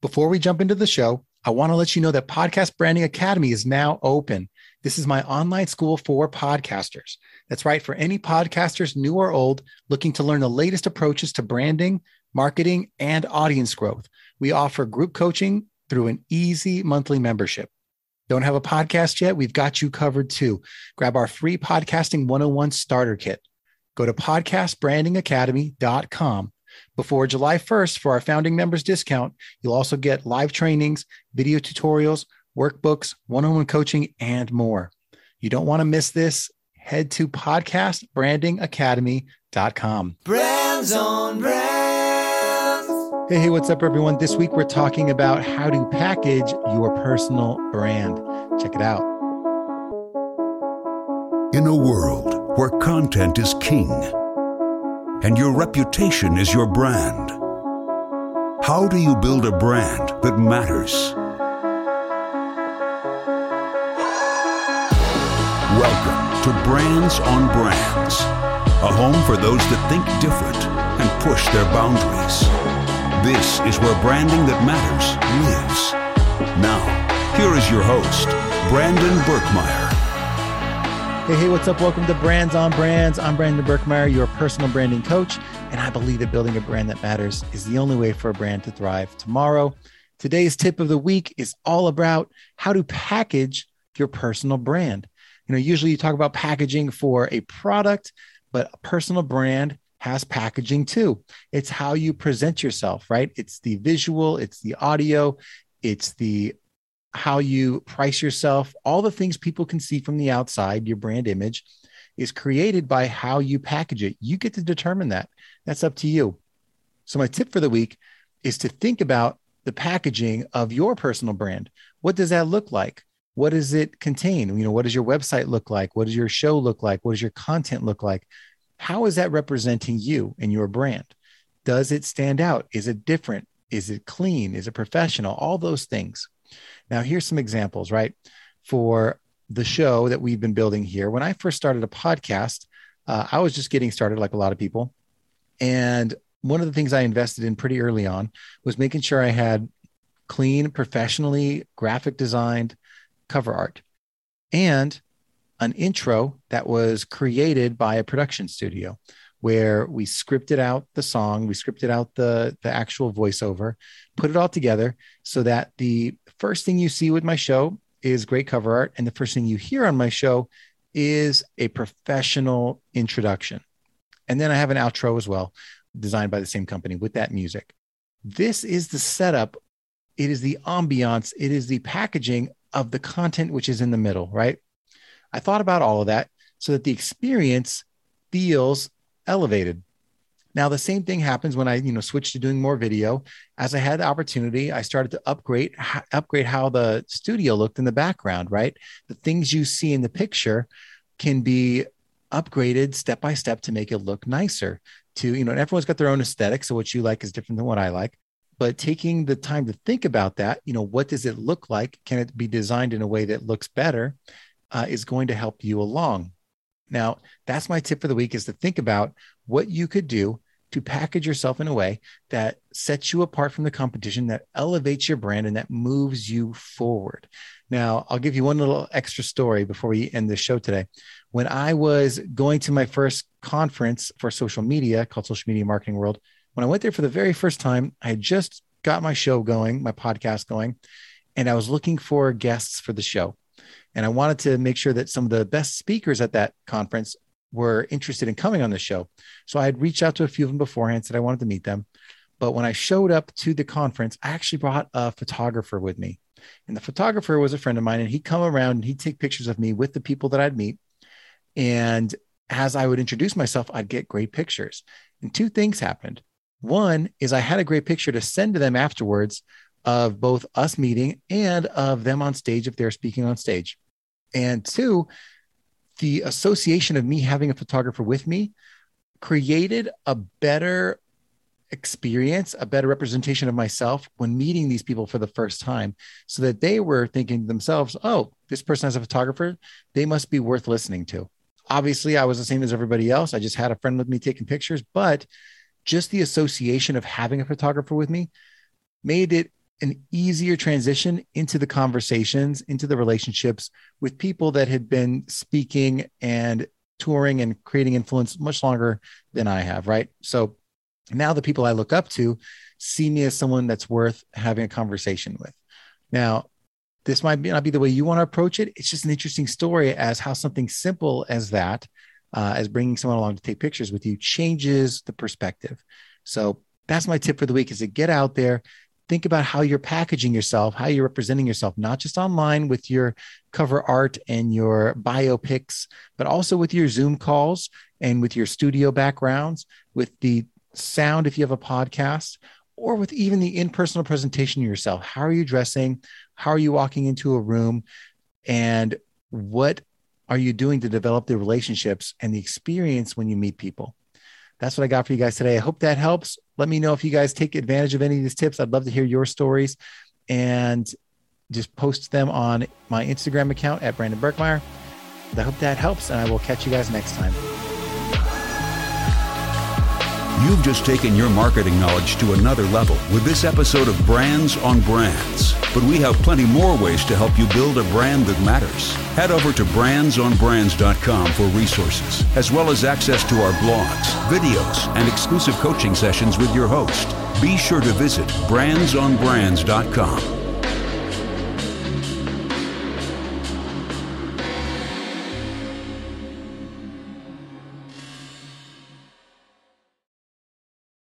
Before we jump into the show, I want to let you know that Podcast Branding Academy is now open. This is my online school for podcasters. That's right, for any podcasters, new or old, looking to learn the latest approaches to branding, marketing, and audience growth. We offer group coaching through an easy monthly membership. Don't have a podcast yet? We've got you covered too. Grab our free podcasting 101 starter kit. Go to podcastbrandingacademy.com before July 1st, for our founding members discount, you'll also get live trainings, video tutorials, workbooks, one on one coaching, and more. You don't want to miss this. Head to podcastbrandingacademy.com. Brands on brands. Hey, hey, what's up, everyone? This week we're talking about how to package your personal brand. Check it out. In a world where content is king and your reputation is your brand. How do you build a brand that matters? Welcome to Brands on Brands, a home for those that think different and push their boundaries. This is where branding that matters lives. Now, here is your host, Brandon Birkmeyer. Hey, hey, what's up? Welcome to Brands on Brands. I'm Brandon Birkmeyer, your personal branding coach, and I believe that building a brand that matters is the only way for a brand to thrive tomorrow. Today's tip of the week is all about how to package your personal brand. You know, usually you talk about packaging for a product, but a personal brand has packaging too. It's how you present yourself, right? It's the visual, it's the audio, it's the how you price yourself, all the things people can see from the outside, your brand image is created by how you package it. You get to determine that. That's up to you. So, my tip for the week is to think about the packaging of your personal brand. What does that look like? What does it contain? You know, what does your website look like? What does your show look like? What does your content look like? How is that representing you and your brand? Does it stand out? Is it different? Is it clean? Is it professional? All those things. Now, here's some examples, right? For the show that we've been building here. When I first started a podcast, uh, I was just getting started, like a lot of people. And one of the things I invested in pretty early on was making sure I had clean, professionally graphic designed cover art and an intro that was created by a production studio where we scripted out the song, we scripted out the the actual voiceover, put it all together so that the first thing you see with my show is great cover art and the first thing you hear on my show is a professional introduction. And then I have an outro as well, designed by the same company with that music. This is the setup, it is the ambiance, it is the packaging of the content which is in the middle, right? I thought about all of that so that the experience feels elevated. Now the same thing happens when I, you know, switched to doing more video. As I had the opportunity, I started to upgrade upgrade how the studio looked in the background, right? The things you see in the picture can be upgraded step by step to make it look nicer. To, you know, everyone's got their own aesthetic, so what you like is different than what I like. But taking the time to think about that, you know, what does it look like? Can it be designed in a way that looks better? Uh, is going to help you along. Now, that's my tip for the week is to think about what you could do to package yourself in a way that sets you apart from the competition, that elevates your brand, and that moves you forward. Now, I'll give you one little extra story before we end the show today. When I was going to my first conference for social media called Social Media Marketing World, when I went there for the very first time, I had just got my show going, my podcast going, and I was looking for guests for the show. And I wanted to make sure that some of the best speakers at that conference were interested in coming on the show. So I had reached out to a few of them beforehand, said I wanted to meet them. But when I showed up to the conference, I actually brought a photographer with me. And the photographer was a friend of mine, and he'd come around and he'd take pictures of me with the people that I'd meet. And as I would introduce myself, I'd get great pictures. And two things happened. One is I had a great picture to send to them afterwards of both us meeting and of them on stage if they're speaking on stage. And two, the association of me having a photographer with me created a better experience, a better representation of myself when meeting these people for the first time, so that they were thinking to themselves, oh, this person has a photographer. They must be worth listening to. Obviously, I was the same as everybody else. I just had a friend with me taking pictures, but just the association of having a photographer with me made it an easier transition into the conversations, into the relationships with people that had been speaking and touring and creating influence much longer than I have, right? So now the people I look up to see me as someone that's worth having a conversation with. Now, this might not be the way you want to approach it. It's just an interesting story as how something simple as that, uh, as bringing someone along to take pictures with you, changes the perspective. So that's my tip for the week: is to get out there, think about how you're packaging yourself, how you're representing yourself, not just online with your cover art and your biopics, but also with your Zoom calls and with your studio backgrounds, with the sound if you have a podcast, or with even the in personal presentation of yourself. How are you dressing? How are you walking into a room? And what are you doing to develop the relationships and the experience when you meet people? That's what I got for you guys today. I hope that helps. Let me know if you guys take advantage of any of these tips. I'd love to hear your stories and just post them on my Instagram account at Brandon Birkmeyer. I hope that helps, and I will catch you guys next time. You've just taken your marketing knowledge to another level with this episode of Brands on Brands. But we have plenty more ways to help you build a brand that matters. Head over to brandsonbrands.com for resources, as well as access to our blogs, videos, and exclusive coaching sessions with your host. Be sure to visit brandsonbrands.com